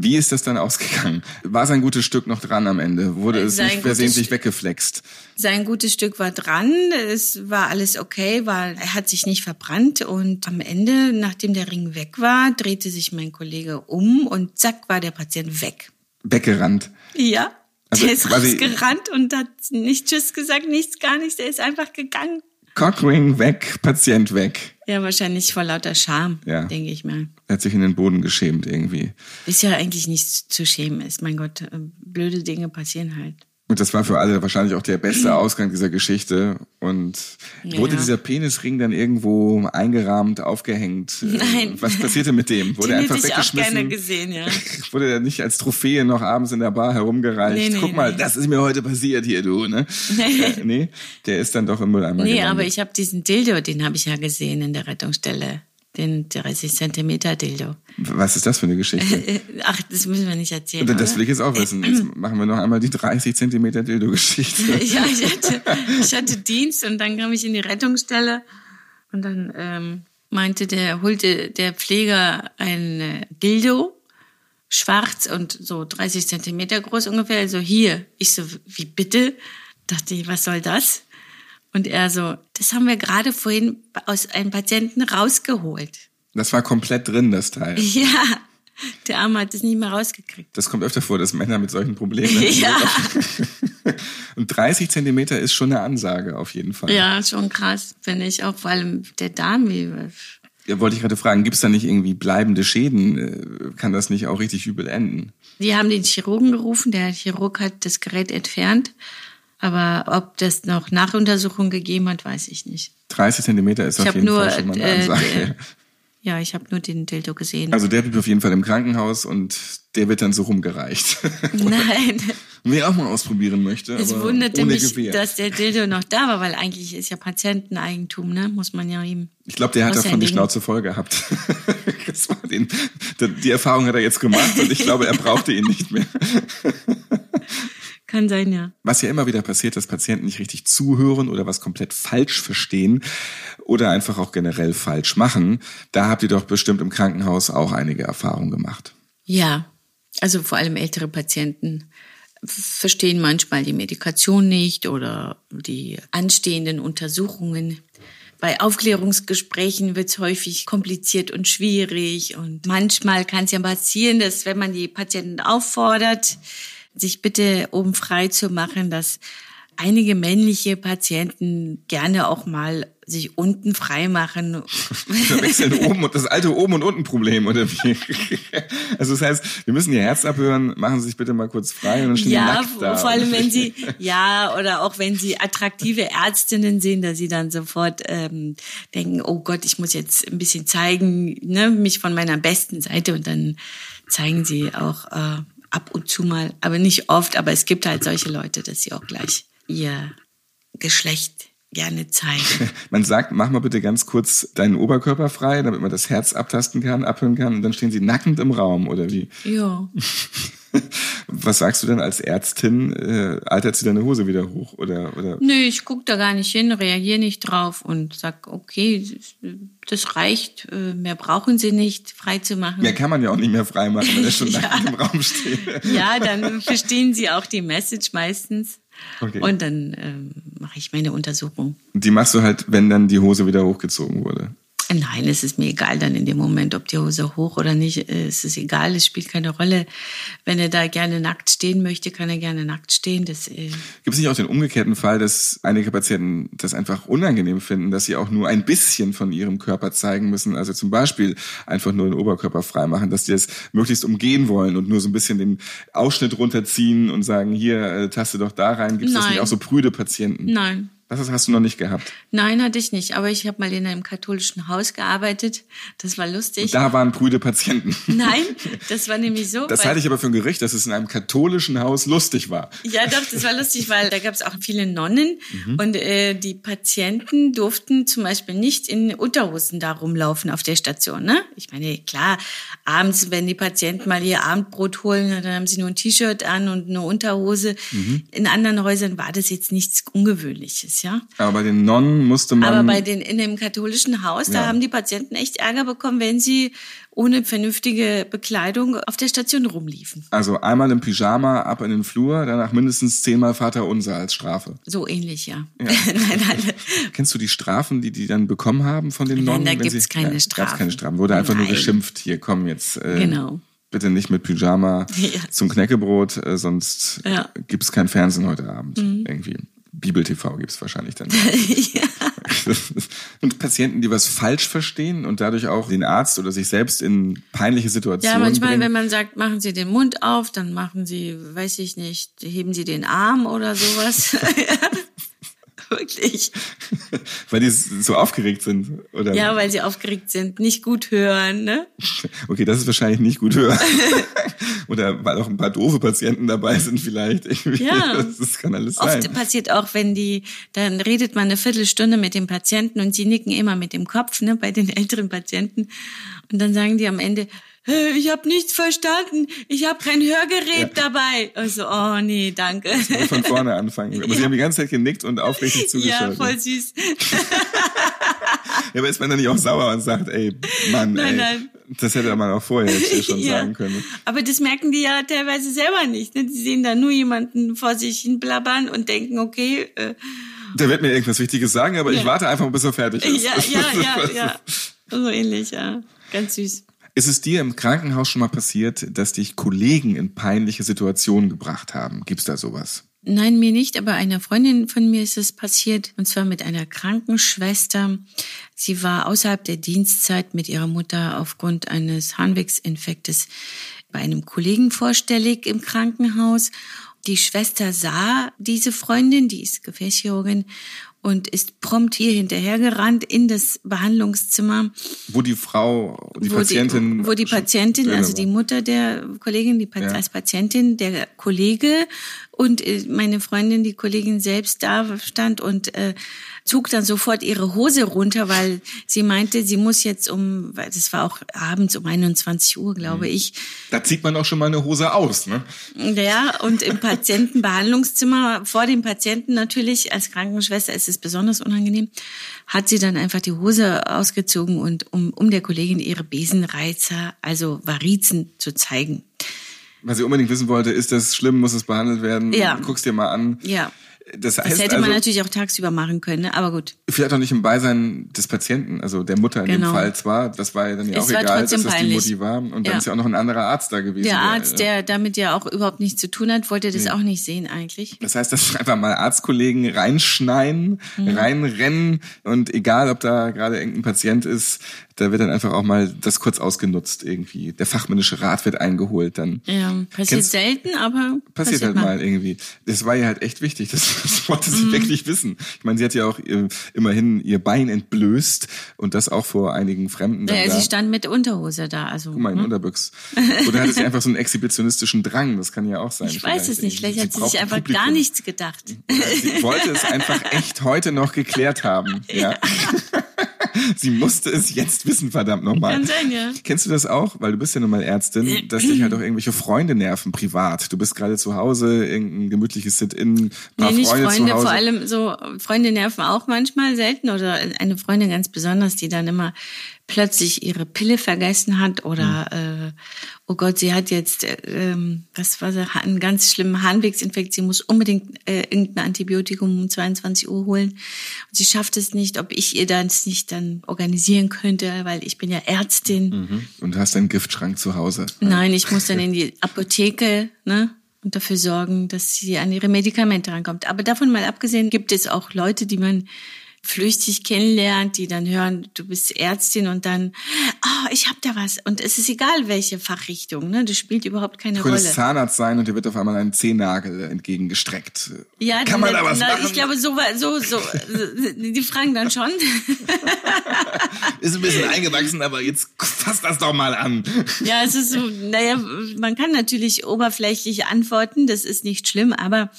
S2: Wie ist das dann ausgegangen? War sein gutes Stück noch dran am Ende? Wurde es
S3: Sein
S2: nicht versehentlich weggeflext?
S3: Sein gutes Stück war dran, es war alles okay, war, er hat sich nicht verbrannt und am Ende, nachdem der Ring weg war, drehte sich mein Kollege um und zack war der Patient weg.
S2: Weggerannt.
S3: Ja,
S2: Also
S3: der ist rausgerannt und hat nicht Tschüss gesagt, nichts, gar nichts, der ist einfach gegangen.
S2: Cockring weg, Patient weg.
S3: Ja, wahrscheinlich vor lauter Scham,
S2: Ja.
S3: denke ich mal.
S2: Er hat sich in den Boden geschämt irgendwie.
S3: Ist ja eigentlich nichts zu schämen ist. Mein Gott, äh, blöde Dinge passieren halt.
S2: Und das war für alle wahrscheinlich auch der beste Ausgang dieser Geschichte. Und wurde
S3: Ja.
S2: dieser Penisring dann irgendwo eingerahmt, aufgehängt? Äh,
S3: Nein.
S2: Was passierte mit dem? Wurde er
S3: Den
S2: einfach
S3: hätte ich auch gerne
S2: weggeschmissen?
S3: gesehen, ja.
S2: Wurde er nicht als Trophäe noch abends in der Bar herumgereicht?
S3: Nee, nee,
S2: Guck mal,
S3: nee.
S2: das ist mir heute passiert hier, du, ne?
S3: Nee.
S2: Äh, nee, der ist dann doch im Mülleimer
S3: Nee,
S2: gelandet.
S3: aber ich habe diesen Dildo, den habe ich ja gesehen in der Rettungsstelle. Den 30 Zentimeter Dildo.
S2: Was ist das für eine Geschichte?
S3: Äh, Ach, das müssen wir nicht erzählen.
S2: Das
S3: oder?
S2: will ich jetzt auch wissen. Jetzt machen wir noch einmal die 30 Zentimeter Dildo-Geschichte.
S3: ja, ich hatte, ich hatte Dienst und dann kam ich in die Rettungsstelle und dann ähm, meinte der, holte der Pfleger ein äh, Dildo, schwarz und so 30 Zentimeter groß ungefähr, also hier. Ich so, wie bitte? Dachte ich, was soll das? Und er so, das haben wir gerade vorhin aus einem Patienten rausgeholt.
S2: Das war komplett drin, das Teil.
S3: Ja, der Arme hat es nicht mehr rausgekriegt.
S2: Das kommt öfter vor, dass Männer mit solchen Problemen.
S3: Ja.
S2: Und 30 Zentimeter ist schon eine Ansage auf jeden Fall.
S3: Ja, schon krass, finde ich auch, vor allem der Dame.
S2: Ja, wollte ich gerade fragen, gibt es da nicht irgendwie bleibende Schäden? Äh, Kann das nicht auch richtig übel enden?
S3: Die haben den Chirurgen gerufen, der Chirurg hat das Gerät entfernt. Aber ob das noch Nachuntersuchungen gegeben hat, weiß ich nicht.
S2: 30 Zentimeter ist
S3: Ich
S2: auf jeden
S3: nur,
S2: Fall schon mal eine
S3: äh,
S2: Ansage.
S3: der- ja, ich habe nur den Dildo gesehen.
S2: Also der blieb auf jeden Fall im Krankenhaus und der wird dann so rumgereicht.
S3: Nein,
S2: Wer auch mal ausprobieren möchte,
S3: es wunderte mich,
S2: Gewehr.
S3: dass der Dildo noch da war, weil eigentlich ist ja Patienteneigentum, ne? Muss man ja ihm.
S2: Ich glaube, der hat davon die. Schnauze voll gehabt. das war den, die Erfahrung hat er jetzt gemacht und ich glaube, er brauchte ihn nicht mehr.
S3: Kann sein, ja.
S2: Was ja immer wieder passiert, dass Patienten nicht richtig zuhören oder was komplett falsch verstehen oder einfach auch generell falsch machen. Da habt ihr doch bestimmt im Krankenhaus auch einige Erfahrungen gemacht.
S3: Ja, also vor allem ältere Patienten verstehen manchmal die Medikation nicht oder die anstehenden Untersuchungen. Bei Aufklärungsgesprächen wird es häufig kompliziert und schwierig und manchmal kann es ja passieren, dass wenn man die Patienten auffordert, sich bitte oben frei zu machen, dass einige männliche Patienten gerne auch mal sich unten frei machen.
S2: Verwechseln oben und das alte oben und unten Problem oder wie? Also das heißt, wir müssen ihr Herz abhören, machen Sie sich bitte mal kurz frei und dann stehen
S3: Ja,
S2: nackt da.
S3: vor allem wenn sie, ja, oder auch wenn sie attraktive Ärztinnen sehen, dass sie dann sofort ähm, denken, oh Gott, ich muss jetzt ein bisschen zeigen, ne, mich von meiner besten Seite und dann zeigen sie auch äh, ab und zu mal, aber nicht oft, aber es gibt halt solche Leute, dass sie auch gleich ihr Geschlecht gerne zeigen.
S2: Man sagt, mach mal bitte ganz kurz deinen Oberkörper frei, damit man das Herz abtasten kann, abhören kann und dann stehen sie nackend im Raum oder wie?
S3: Ja.
S2: Was sagst du denn als Ärztin? Äh, altert sie deine Hose wieder hoch oder oder?
S3: Nö, ich guck da gar nicht hin, reagiere nicht drauf und sag, okay, das reicht, äh, mehr brauchen sie nicht freizumachen.
S2: Ja, kann man ja auch nicht mehr frei machen, wenn er schon
S3: Ja.
S2: nackt im Raum steht.
S3: Ja, dann verstehen sie auch die Message meistens.
S2: Okay.
S3: Und dann ähm, mache ich meine Untersuchung.
S2: Die machst du halt, wenn dann die Hose wieder hochgezogen wurde.
S3: Nein, es ist mir egal dann in dem Moment, ob die Hose hoch oder nicht. Es ist egal, es spielt keine Rolle. Wenn er da gerne nackt stehen möchte, kann er gerne nackt stehen. Das, äh,
S2: Gibt es nicht auch den umgekehrten Fall, dass einige Patienten das einfach unangenehm finden, dass sie auch nur ein bisschen von ihrem Körper zeigen müssen? Also zum Beispiel einfach nur den Oberkörper freimachen, dass die es möglichst umgehen wollen und nur so ein bisschen den Ausschnitt runterziehen und sagen, hier, äh, taste doch da rein. Gibt es das nicht auch so prüde Patienten?
S3: nein,
S2: Das hast du noch nicht gehabt.
S3: nein, hatte ich nicht. Aber ich habe mal in einem katholischen Haus gearbeitet. Das war lustig.
S2: Da waren prüde Patienten.
S3: Nein, das war nämlich so.
S2: Das halte ich aber für ein Gerücht, dass es in einem katholischen Haus lustig war.
S3: Ja, doch, das war lustig, weil da gab es auch viele Nonnen und äh, die Patienten durften zum Beispiel nicht in Unterhosen da rumlaufen auf der Station. Ne? Ich meine, klar, abends, wenn die Patienten mal ihr Abendbrot holen, dann haben sie nur ein T-Shirt an und eine Unterhose. In anderen Häusern war das jetzt nichts Ungewöhnliches, ja.
S2: Aber bei den Nonnen musste man.
S3: Aber bei den in dem katholischen Haus, da
S2: Ja.
S3: haben die Patienten echt Ärger bekommen, wenn sie ohne vernünftige Bekleidung auf der Station rumliefen.
S2: also einmal im Pyjama ab in den Flur, danach mindestens zehnmal Vater Unser als Strafe.
S3: So ähnlich, ja. nein, nein.
S2: Kennst du die Strafen, die die dann bekommen haben von den
S3: Nein,
S2: Nonnen?
S3: da
S2: wenn
S3: gibt's
S2: sie-
S3: keine
S2: gab's
S3: Strafen.
S2: keine Strafen. Wurde einfach nur
S3: Nein.
S2: geschimpft. Hier, komm jetzt. Äh,
S3: Genau.
S2: Bitte nicht mit Pyjama
S3: Ja.
S2: zum Knäckebrot, äh, sonst
S3: Ja. Mhm.
S2: gibt's kein Fernsehen heute Abend. Irgendwie. Bibel TV gibt's wahrscheinlich dann. und Patienten, die was falsch verstehen und dadurch auch den Arzt oder sich selbst in peinliche Situationen
S3: Ja, manchmal,
S2: bringen.
S3: wenn man sagt, machen Sie den Mund auf, dann machen Sie, weiß ich nicht, heben Sie den Arm oder sowas. Wirklich.
S2: weil die so aufgeregt sind. Oder?
S3: Ja, weil sie aufgeregt sind, nicht gut hören, ne?
S2: Okay, das ist wahrscheinlich nicht gut hören. Oder weil auch ein paar doofe Patienten dabei sind vielleicht. Irgendwie.
S3: Ja.
S2: Das, das kann alles sein.
S3: Oft passiert auch, wenn die, dann redet man eine Viertelstunde mit dem Patienten und sie nicken immer mit dem Kopf, ne, bei den älteren Patienten. Und dann sagen die am Ende, "Äh, ich habe nichts verstanden, ich habe kein Hörgerät dabei. Also, oh nee, danke.
S2: Von vorne anfangen. Aber sie haben die ganze Zeit genickt und aufrichtig zugeschaut.
S3: Ja, voll süß.
S2: Ja, aber ist man dann nicht auch sauer und sagt, ey, Mann,
S3: Nein,
S2: ey,
S3: nein.
S2: das hätte man auch vorher schon
S3: Ja.
S2: sagen können.
S3: Aber das merken die ja teilweise selber nicht. Ne? Die sehen da nur jemanden vor sich hin blabbern und denken, okay, äh,
S2: Der wird mir irgendwas Wichtiges sagen, aber ich
S3: Ja.
S2: warte einfach, bis er fertig ist.
S3: ja, ja, ja, ja. So ähnlich, ja. Ganz süß.
S2: Ist es dir im Krankenhaus schon mal passiert, dass dich Kollegen in peinliche Situationen gebracht haben? Gibt's da sowas?
S3: Nein, mir nicht, aber einer Freundin von mir ist es passiert, und zwar mit einer Krankenschwester. Sie war außerhalb der Dienstzeit mit ihrer Mutter aufgrund eines Harnwegsinfektes bei einem Kollegen vorstellig im Krankenhaus. Die Schwester sah diese Freundin, die ist Gefäßchirurgin, und ist prompt hier hinterhergerannt in das Behandlungszimmer.
S2: Wo die Frau, die
S3: wo
S2: Patientin.
S3: Die, wo die Patientin, also die. Mutter der Kollegin, die Pa-
S2: Ja.
S3: als Patientin, der Kollege und äh, meine Freundin, die Kollegin selbst da stand und äh, zog dann sofort ihre Hose runter, weil sie meinte, sie muss jetzt um, weil das war auch abends um 21 Uhr, glaube
S2: Mhm.
S3: ich,
S2: Da zieht man auch schon mal eine Hose aus, ne?
S3: ja, und im Patientenbehandlungszimmer vor dem Patienten natürlich, als Krankenschwester ist es besonders unangenehm, hat sie dann einfach die Hose ausgezogen und um, um der Kollegin ihre Besenreizer, also Varizen zu zeigen.
S2: Weil sie unbedingt wissen wollte, ist das schlimm, muss es behandelt werden?
S3: Ja.
S2: Guck's dir mal an.
S3: Ja.
S2: Das heißt
S3: Das hätte
S2: also,
S3: man natürlich auch tagsüber machen können, ne? aber gut.
S2: vielleicht auch nicht im Beisein des Patienten, also der Mutter in dem
S3: Genau.
S2: Fall zwar, das war ja dann ja
S3: Es
S2: auch egal, dass das die
S3: peinlich.
S2: Mutti war. Und dann
S3: Ja.
S2: ist ja auch noch ein anderer Arzt da gewesen.
S3: Der Arzt,
S2: ja.
S3: der damit ja auch überhaupt nichts zu tun hat, wollte das auch nicht sehen eigentlich.
S2: Das heißt, dass einfach mal Arztkollegen reinschneien,
S3: Mhm.
S2: reinrennen und egal, ob da gerade irgendein Patient ist, da wird dann einfach auch mal das kurz ausgenutzt irgendwie. Der fachmännische Rat wird eingeholt, dann
S3: Ja, passiert
S2: Kennst-
S3: selten, aber
S2: passiert, halt
S3: mal.
S2: mal irgendwie. Das war ja halt echt wichtig. Das Das wollte sie
S3: Mhm.
S2: wirklich wissen. Ich meine, sie hat ja auch äh, immerhin ihr Bein entblößt und das auch vor einigen Fremden. dann
S3: Naja, sie stand mit Unterhose da. Also,
S2: Guck mal, in
S3: hm?
S2: Unterbüchs. Oder hatte sie einfach so einen exhibitionistischen Drang? Das kann ja auch sein.
S3: ich weiß es nicht. Vielleicht hat sie
S2: braucht
S3: sich einfach
S2: Publikum.
S3: gar nichts gedacht.
S2: Sie wollte es einfach echt heute noch geklärt haben. Ja. Sie musste es jetzt wissen, verdammt nochmal.
S3: Kann sein, ja.
S2: Kennst du das auch? Weil du bist ja nun mal Ärztin, dass dich halt auch irgendwelche Freunde nerven privat. Du bist gerade zu Hause, irgendein gemütliches Sit-in, paar
S3: Nee, nicht
S2: Freunde,
S3: Freunde,
S2: zu Hause.
S3: vor allem so, Freunde nerven auch manchmal selten oder eine Freundin ganz besonders, die dann immer plötzlich ihre Pille vergessen hat oder,
S2: Hm.
S3: äh, oh Gott, sie hat jetzt, äh, ähm, was war sie, einen ganz schlimmen Harnwegsinfekt, sie muss unbedingt äh, irgendein Antibiotikum um 22 Uhr holen und sie schafft es nicht, ob ich ihr das nicht dann organisieren könnte, weil ich bin ja Ärztin.
S2: Mhm. Und du hast einen Giftschrank zu Hause.
S3: Nein, ich muss dann in die Apotheke, ne? Und dafür sorgen, dass sie an ihre Medikamente rankommt. Aber davon mal abgesehen gibt es auch Leute, die man flüchtig kennenlernt, die dann hören, du bist Ärztin und dann, ah, ich hab da was. Und es ist egal, welche Fachrichtung, ne? Das spielt überhaupt keine
S2: Du könntest
S3: Rolle.
S2: Zahnarzt sein und dir wird auf einmal ein Zehennagel entgegengestreckt.
S3: Ja,
S2: Kann man da was
S3: na,
S2: machen?
S3: Ich glaube, so, so, so, die fragen dann schon.
S2: Ist ein bisschen eingewachsen, aber jetzt fass das doch mal an.
S3: Ja, es ist so, naja, man kann natürlich oberflächlich antworten, das ist nicht schlimm, aber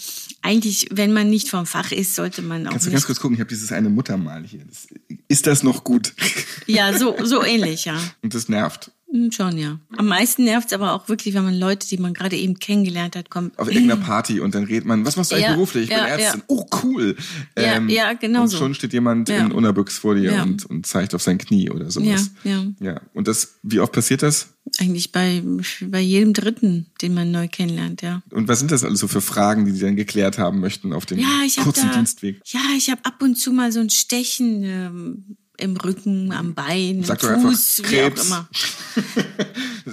S3: eigentlich, wenn man nicht vom Fach ist, sollte man auch
S2: Kannst du ganz kurz gucken? Ich habe dieses eine Muttermal hier. Das, ist das noch gut?
S3: Ja, so, so ähnlich, ja.
S2: Und das nervt.
S3: Hm, Schon, ja. Am meisten nervt's aber auch wirklich, wenn man Leute, die man gerade eben kennengelernt hat, kommt.
S2: Auf irgendeiner Party und dann redet man, was machst du eigentlich
S3: Ja,
S2: beruflich? Ich bin
S3: ja,
S2: Ärztin.
S3: ja.
S2: Oh, cool.
S3: Ja, ja, genau
S2: Und
S3: so.
S2: schon steht jemand
S3: Ja.
S2: in Unerbüchs vor dir
S3: Ja.
S2: und, und zeigt auf sein Knie oder
S3: Ja,
S2: sowas.
S3: ja.
S2: Ja. Und das, wie oft passiert das?
S3: Eigentlich bei, bei jedem Dritten, den man neu kennenlernt, ja.
S2: Und was sind das alles so für Fragen, die die dann geklärt haben möchten auf dem
S3: Ja,
S2: kurzen
S3: da,
S2: Dienstweg?
S3: ja, ich habe ab und zu mal so ein Stechen ähm, im Rücken, am Bein,
S2: Sag doch
S3: im Fuß, wie auch immer.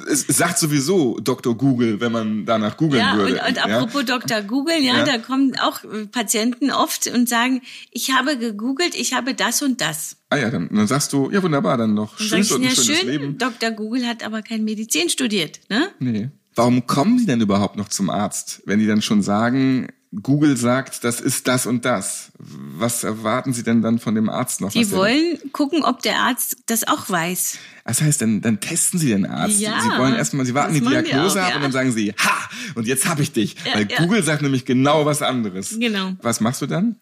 S2: Es sagt sowieso Dr. Google, wenn man danach googeln
S3: Ja,
S2: würde.
S3: und, und apropos Dr. Google, ja,
S2: Ja.
S3: da kommen auch Patienten oft und sagen, ich habe gegoogelt, ich habe das und das.
S2: Ah ja, dann, dann sagst du, ja wunderbar, dann noch
S3: Dann sag
S2: schönes
S3: ich,
S2: und
S3: ja
S2: ein schönes
S3: schön,
S2: Leben.
S3: Dr. Google hat aber kein Medizin studiert, ne?
S2: Nee. Warum kommen die denn überhaupt noch zum Arzt, wenn die dann schon sagen, Google sagt, das ist das und das? Was erwarten sie denn dann von dem Arzt noch?
S3: Die
S2: der-
S3: wollen gucken, ob der Arzt das auch weiß.
S2: Das heißt, dann, dann testen sie den Arzt.
S3: Ja,
S2: sie wollen erstmal, sie warten die Diagnose
S3: auch,
S2: ab
S3: ja.
S2: und dann sagen sie, ha, und jetzt hab ich dich.
S3: Ja,
S2: Weil. Google sagt nämlich genau was anderes.
S3: Genau.
S2: Was machst du dann?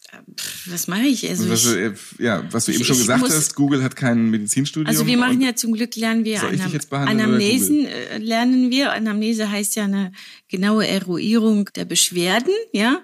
S3: Was mache ich? Also,
S2: was,
S3: ich,
S2: du, äh, ja, was du eben
S3: ich-
S2: schon
S3: ich
S2: gesagt
S3: muss-
S2: hast, Google hat kein Medizinstudium.
S3: also wir machen ja zum Glück lernen wir Anamnesen äh, lernen wir. Anamnese heißt ja eine genaue Eruierung der Beschwerden, ja.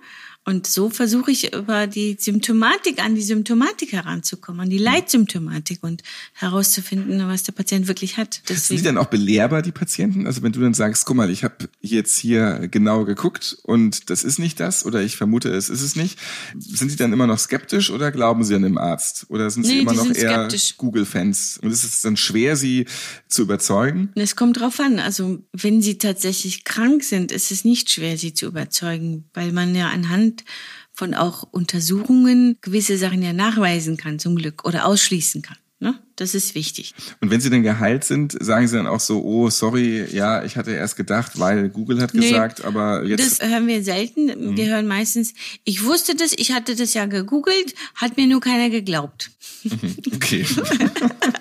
S3: Und so versuche ich über die Symptomatik an die Symptomatik heranzukommen, an die Leitsymptomatik und herauszufinden, was der Patient wirklich hat.
S2: Sind die
S3: Deswegen,
S2: dann auch belehrbar, die Patienten? Also wenn du dann sagst, guck mal, ich habe jetzt hier genau geguckt und das ist nicht das oder ich vermute, es ist es nicht. Sind die dann immer noch skeptisch oder glauben sie an dem Arzt? Oder sind sie
S3: Nee,
S2: immer noch eher. Google-Fans? Und ist es dann schwer, sie zu überzeugen?
S3: es kommt drauf an. Also wenn sie tatsächlich krank sind, ist es nicht schwer, sie zu überzeugen, weil man ja anhand von auch Untersuchungen gewisse Sachen ja nachweisen kann, zum Glück, oder ausschließen kann. Ne? Das ist wichtig.
S2: Und wenn sie dann geheilt sind, sagen sie dann auch so, oh, sorry, ja, ich hatte erst gedacht, weil Google hat
S3: Nee,
S2: gesagt, aber jetzt...
S3: Das hören wir selten. Wir hören meistens, ich wusste das, ich hatte das ja gegoogelt, hat mir nur keiner geglaubt.
S2: Okay.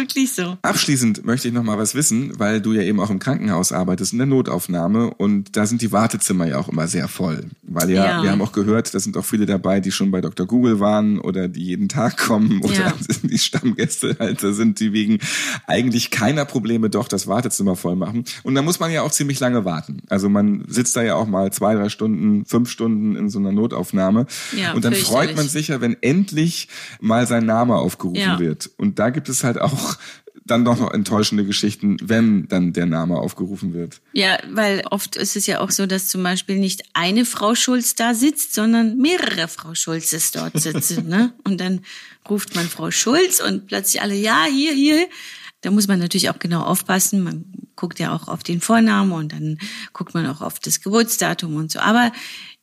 S3: Wirklich so.
S2: Abschließend möchte ich noch mal was wissen, weil du ja eben auch im Krankenhaus arbeitest, in der Notaufnahme und da sind die Wartezimmer ja auch immer sehr voll. Weil ja,
S3: Ja.
S2: wir haben auch gehört, da sind auch viele dabei, die schon bei Dr. Google waren oder die jeden Tag kommen oder
S3: Ja.
S2: die Stammgäste halt, da sind die wegen eigentlich keiner Probleme doch das Wartezimmer voll machen. Und da muss man ja auch ziemlich lange warten. Also man sitzt da ja auch mal zwei, drei Stunden, fünf Stunden in so einer Notaufnahme.
S3: Ja,
S2: und dann freut man sich ja, wenn endlich mal sein Name aufgerufen wird. Und da gibt es halt auch dann doch noch enttäuschende Geschichten, wenn dann der Name aufgerufen wird.
S3: Ja, weil oft ist es ja auch so, dass zum Beispiel nicht eine Frau Schulz da sitzt, sondern mehrere Frau Schulzes dort sitzen. ne? Und dann ruft man Frau Schulz und plötzlich alle, ja, hier, hier. Da muss man natürlich auch genau aufpassen. Man guckt ja auch auf den Vornamen und dann guckt man auch auf das Geburtsdatum und so. Aber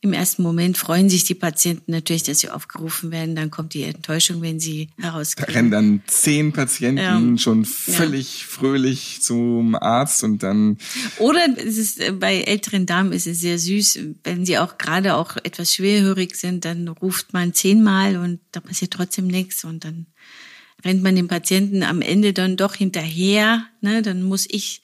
S3: im ersten Moment freuen sich die Patienten natürlich, dass sie aufgerufen werden. Dann kommt die Enttäuschung, wenn sie
S2: Da
S3: herauskriegen.
S2: rennen dann zehn Patienten
S3: Ja.
S2: schon völlig fröhlich zum Arzt und dann
S3: Oder es ist, äh, bei älteren Damen ist es sehr süß, wenn sie auch gerade auch etwas schwerhörig sind, dann ruft man zehnmal und da passiert trotzdem nichts und dann rennt man dem Patienten am Ende dann doch hinterher. Ne? Dann muss ich,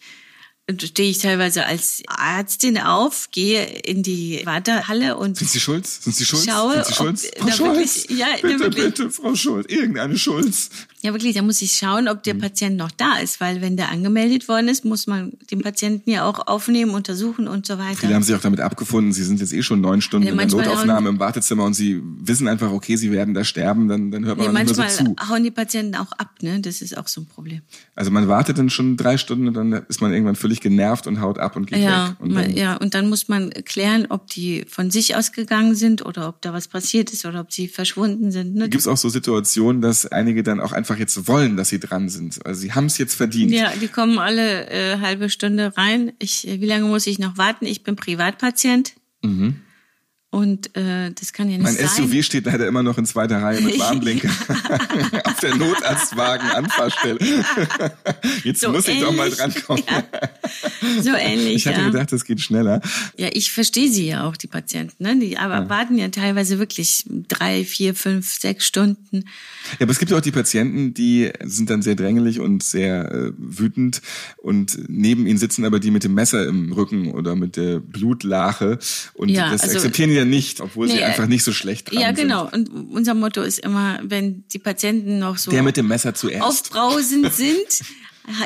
S3: stehe ich teilweise als Ärztin auf, gehe in die Wartehalle und
S2: Sind Sie Schulz? Sind Sie Schulz?
S3: Schaue,
S2: Sind Sie
S3: ob
S2: Schulz?
S3: da wirklich- ja,
S2: bitte,
S3: wirklich-
S2: bitte, Frau Schulz. Irgendeine Schulz.
S3: Ja, wirklich, da muss ich schauen, ob
S2: Mhm.
S3: der Patient noch da ist, weil wenn der angemeldet worden ist, muss man den Patienten ja auch aufnehmen, untersuchen und so weiter.
S2: Viele haben sich auch damit abgefunden, sie sind jetzt eh schon neun Stunden
S3: Ja,
S2: in der Notaufnahme im Wartezimmer und sie wissen einfach, okay, sie werden da sterben, dann, dann hört man
S3: Nee,
S2: auch nicht mehr
S3: manchmal
S2: so zu.
S3: hauen die Patienten auch ab, ne? Das ist auch so ein Problem.
S2: Also man wartet dann schon drei Stunden und dann ist man irgendwann völlig genervt und haut ab und geht
S3: Ja,
S2: weg. Und
S3: man,
S2: dann,
S3: ja, und dann muss man klären, ob die von sich ausgegangen sind oder ob da was passiert ist oder ob sie verschwunden sind. Ne?
S2: Gibt es auch so Situationen, dass einige dann auch einfach jetzt wollen, dass sie dran sind? Also sie haben es jetzt verdient.
S3: Ja, die kommen alle äh, halbe Stunde rein. Ich, äh, wie lange muss ich noch warten? Ich bin Privatpatient. Und äh, das kann ja nicht.
S2: Mein
S3: sein.
S2: SUV steht leider immer noch in zweiter Reihe mit Warnblinker auf der Notarztwagen-Anfahrstelle. Jetzt
S3: So
S2: muss ich doch mal drankommen.
S3: so ähnlich.
S2: Ich hatte
S3: ja.
S2: gedacht, das geht schneller.
S3: Ja, ich verstehe sie ja auch, die Patienten. Ne? Die aber warten ja teilweise wirklich drei, vier, fünf, sechs Stunden.
S2: Ja, aber es gibt ja auch die Patienten, die sind dann sehr drängelig und sehr äh, wütend und neben ihnen sitzen aber die mit dem Messer im Rücken oder mit der Blutlache und
S3: Ja,
S2: das
S3: also-
S2: akzeptieren die ja nicht, obwohl sie
S3: Nee,
S2: einfach nicht so schlecht dran
S3: Ja,
S2: sind.
S3: genau. Und unser Motto ist immer, wenn die Patienten noch so
S2: Der mit dem Messer zuerst.
S3: aufbrausend sind,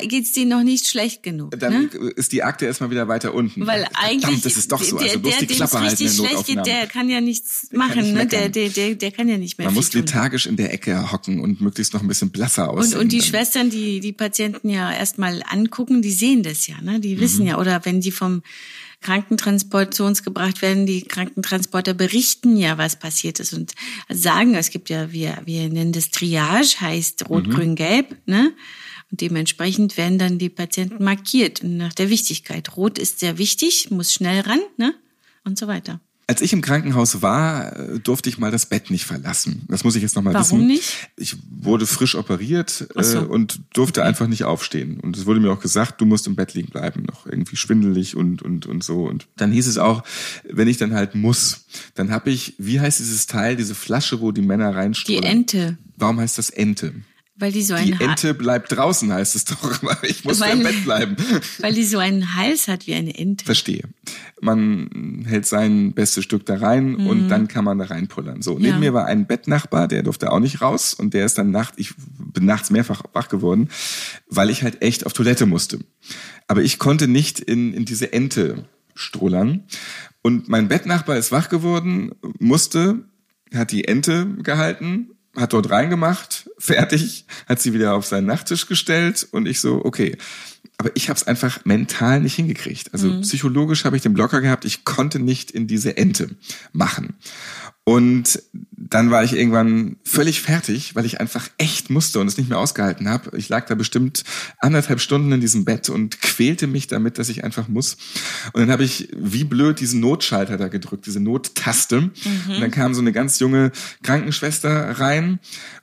S3: geht's denen noch nicht schlecht genug.
S2: dann
S3: ne?
S2: ist die Akte erstmal wieder weiter unten.
S3: Weil eigentlich
S2: Verdammt, das ist doch so.
S3: der,
S2: Also bloß
S3: der,
S2: die Klappe
S3: es
S2: halten
S3: richtig
S2: der
S3: schlecht geht, der kann ja nichts
S2: nicht
S3: machen. Ne? Der, der, der, der kann ja nicht mehr
S2: Man muss
S3: tun.
S2: lethargisch in der Ecke hocken und möglichst noch ein bisschen blasser
S3: Und,
S2: aussehen.
S3: und die
S2: dann.
S3: Schwestern, die die Patienten ja erstmal angucken, die sehen das ja, ne? Die wissen
S2: Mhm.
S3: ja. Oder wenn die vom Krankentransport zu uns gebracht werden, die Krankentransporter berichten ja, was passiert ist und sagen, es gibt ja, wir, wir nennen das Triage, heißt Rot,
S2: Mhm.
S3: Grün, Gelb, ne? Und dementsprechend werden dann die Patienten markiert nach der Wichtigkeit. Rot ist sehr wichtig, muss schnell ran, ne? Und so weiter.
S2: Als ich im Krankenhaus war, äh, durfte ich mal das Bett nicht verlassen. Das muss ich jetzt nochmal wissen.
S3: Warum nicht?
S2: Ich wurde frisch operiert
S3: so.
S2: äh, und durfte einfach nicht aufstehen. Und es wurde mir auch gesagt, du musst im Bett liegen bleiben, noch irgendwie schwindelig und und und so. Und dann hieß es auch, wenn ich dann halt muss, dann habe ich, wie heißt dieses Teil, diese Flasche, wo die Männer
S3: Die
S2: reinstrahlen?
S3: Ente,
S2: Warum heißt das Ente?
S3: Weil die so
S2: Die
S3: einen Ha-
S2: Ente bleibt draußen, heißt es doch. Ich muss
S3: Weil-
S2: im Bett bleiben.
S3: weil die so einen Hals hat wie eine Ente.
S2: Verstehe. Man hält sein bestes Stück da rein und dann kann man da reinpullern. So, neben
S3: Mhm. Ja.
S2: mir war ein Bettnachbar, der durfte auch nicht raus und der ist dann nacht, ich bin nachts mehrfach wach geworden, weil ich halt echt auf Toilette musste. Aber ich konnte nicht in, in diese Ente strollern. Und mein Bettnachbar ist wach geworden, musste, hat die Ente gehalten, hat dort reingemacht, fertig, hat sie wieder auf seinen Nachttisch gestellt und ich so, okay. Aber ich habe es einfach mental nicht hingekriegt. Also psychologisch habe ich den Blocker gehabt, ich konnte nicht in diese Ente machen. Und dann war ich irgendwann völlig fertig, weil ich einfach echt musste und es nicht mehr ausgehalten habe. Ich lag da bestimmt anderthalb Stunden in diesem Bett und quälte mich damit, dass ich einfach muss. Und dann habe ich wie blöd diesen Notschalter da gedrückt, diese Nottaste. Und dann kam so eine ganz junge Krankenschwester rein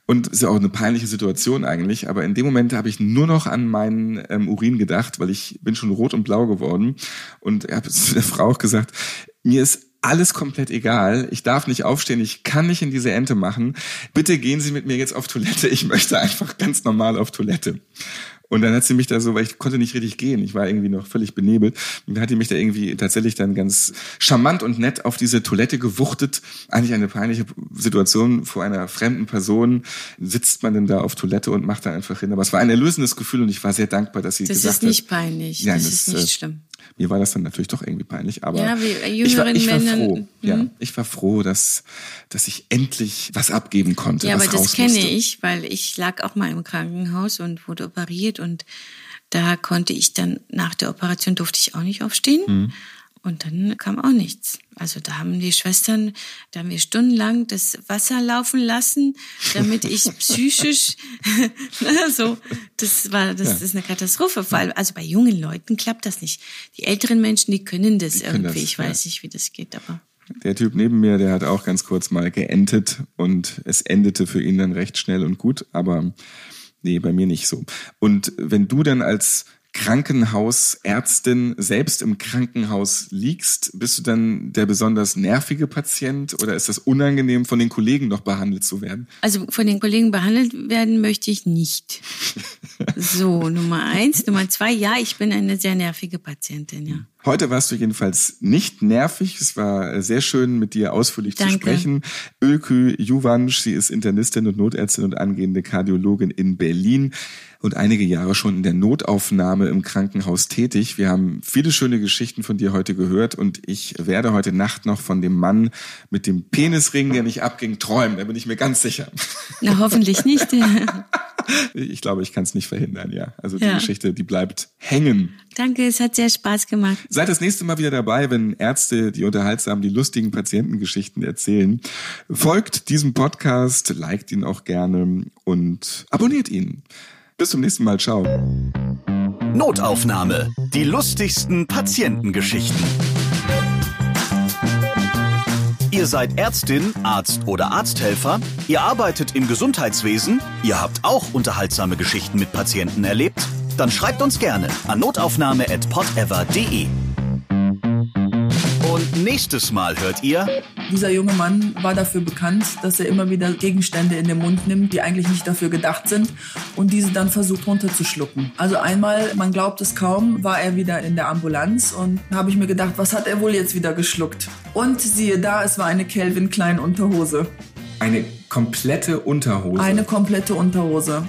S2: und ist ja auch eine peinliche Situation eigentlich. Aber in dem Moment habe ich nur noch an meinen ähm, Urin gedacht, weil ich bin schon rot und blau geworden. Und ich habe zu der Frau auch gesagt, mir ist alles komplett egal. Ich darf nicht aufstehen, ich kann nicht in diese Ente machen. Bitte gehen Sie mit mir jetzt auf Toilette. Ich möchte einfach ganz normal auf Toilette. Und dann hat sie mich da so, weil ich konnte nicht richtig gehen, ich war irgendwie noch völlig benebelt, und dann hat die mich da irgendwie tatsächlich dann ganz charmant und nett auf diese Toilette gewuchtet. Eigentlich eine peinliche Situation vor einer fremden Person. Sitzt man denn da auf Toilette und macht da einfach hin. Aber es war ein erlösendes Gefühl und ich war sehr dankbar, dass sie
S3: Das
S2: gesagt
S3: ist nicht
S2: hat.
S3: peinlich.
S2: Ja,
S3: das,
S2: das,
S3: ist nicht
S2: äh,
S3: schlimm.
S2: Mir war das dann natürlich doch irgendwie peinlich, aber
S3: Ja, wie
S2: ich war, ich war froh. Ja,
S3: Mhm.
S2: ich war froh, dass, dass ich endlich was abgeben konnte.
S3: Ja,
S2: was
S3: aber das kenne ich, weil ich lag auch mal im Krankenhaus und wurde operiert und da konnte ich dann nach der Operation durfte ich auch nicht aufstehen.
S2: Mhm.
S3: Und dann kam auch nichts. Also da haben die Schwestern, da haben wir stundenlang das Wasser laufen lassen, damit ich psychisch, so, das war, das, das ist eine Katastrophe. Vor allem, also bei jungen Leuten klappt das nicht. Die älteren Menschen, die können das
S2: Die können
S3: irgendwie.
S2: das,
S3: ich weiß
S2: ja.
S3: nicht, wie das geht, aber.
S2: Der Typ neben mir, der hat auch ganz kurz mal geentet und es endete für ihn dann recht schnell und gut, aber nee, bei mir nicht so. Und wenn du dann als Krankenhausärztin selbst im Krankenhaus liegst, bist du dann der besonders nervige Patient oder ist das unangenehm, von den Kollegen noch behandelt zu werden?
S3: Also von den Kollegen behandelt werden möchte ich nicht. So, Nummer eins. Nummer zwei, ja, ich bin eine sehr nervige Patientin, ja.
S2: Heute warst du jedenfalls nicht nervig. Es war sehr schön, mit dir ausführlich
S3: Danke.
S2: zu sprechen. Ölkü Juvansch, sie ist Internistin und Notärztin und angehende Kardiologin in Berlin und einige Jahre schon in der Notaufnahme im Krankenhaus tätig. Wir haben viele schöne Geschichten von dir heute gehört und ich werde heute Nacht noch von dem Mann mit dem Penisring, der nicht abging, träumen. Da bin ich mir ganz sicher.
S3: Na, hoffentlich nicht.
S2: Ich glaube, ich kann es nicht verhindern, ja. Also die
S3: Ja.
S2: Geschichte, die bleibt hängen.
S3: Danke, es hat sehr Spaß gemacht.
S2: Seid das nächste Mal wieder dabei, wenn Ärzte die unterhaltsamen, die lustigen Patientengeschichten erzählen. Folgt diesem Podcast, liked ihn auch gerne und abonniert ihn. Bis zum nächsten Mal. Ciao.
S1: Notaufnahme. Die lustigsten Patientengeschichten. Ihr seid Ärztin, Arzt oder Arzthelfer, ihr arbeitet im Gesundheitswesen, ihr habt auch unterhaltsame Geschichten mit Patienten erlebt? Dann schreibt uns gerne an notaufnahme@podever.de. Nächstes Mal hört ihr
S5: Dieser junge Mann war dafür bekannt, dass er immer wieder Gegenstände in den Mund nimmt, die eigentlich nicht dafür gedacht sind und diese dann versucht runterzuschlucken. Also einmal, man glaubt es kaum, war er wieder in der Ambulanz und habe ich mir gedacht, was hat er wohl jetzt wieder geschluckt? Und siehe da, es war eine Calvin Klein Unterhose.
S2: Eine komplette Unterhose.
S5: Eine komplette Unterhose.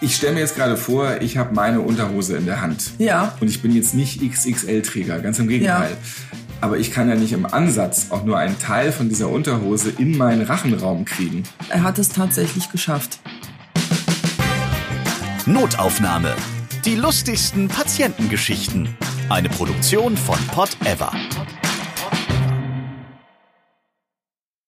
S2: ich stelle mir jetzt gerade vor, ich habe meine Unterhose in der Hand.
S5: Ja.
S2: Und ich bin jetzt nicht XXL-Träger, ganz im Gegenteil.
S5: Ja.
S2: Aber ich kann ja nicht im Ansatz auch nur einen Teil von dieser Unterhose in meinen Rachenraum kriegen.
S5: Er hat es tatsächlich geschafft.
S1: Notaufnahme. Die lustigsten Patientengeschichten. Eine Produktion von Pod Ever.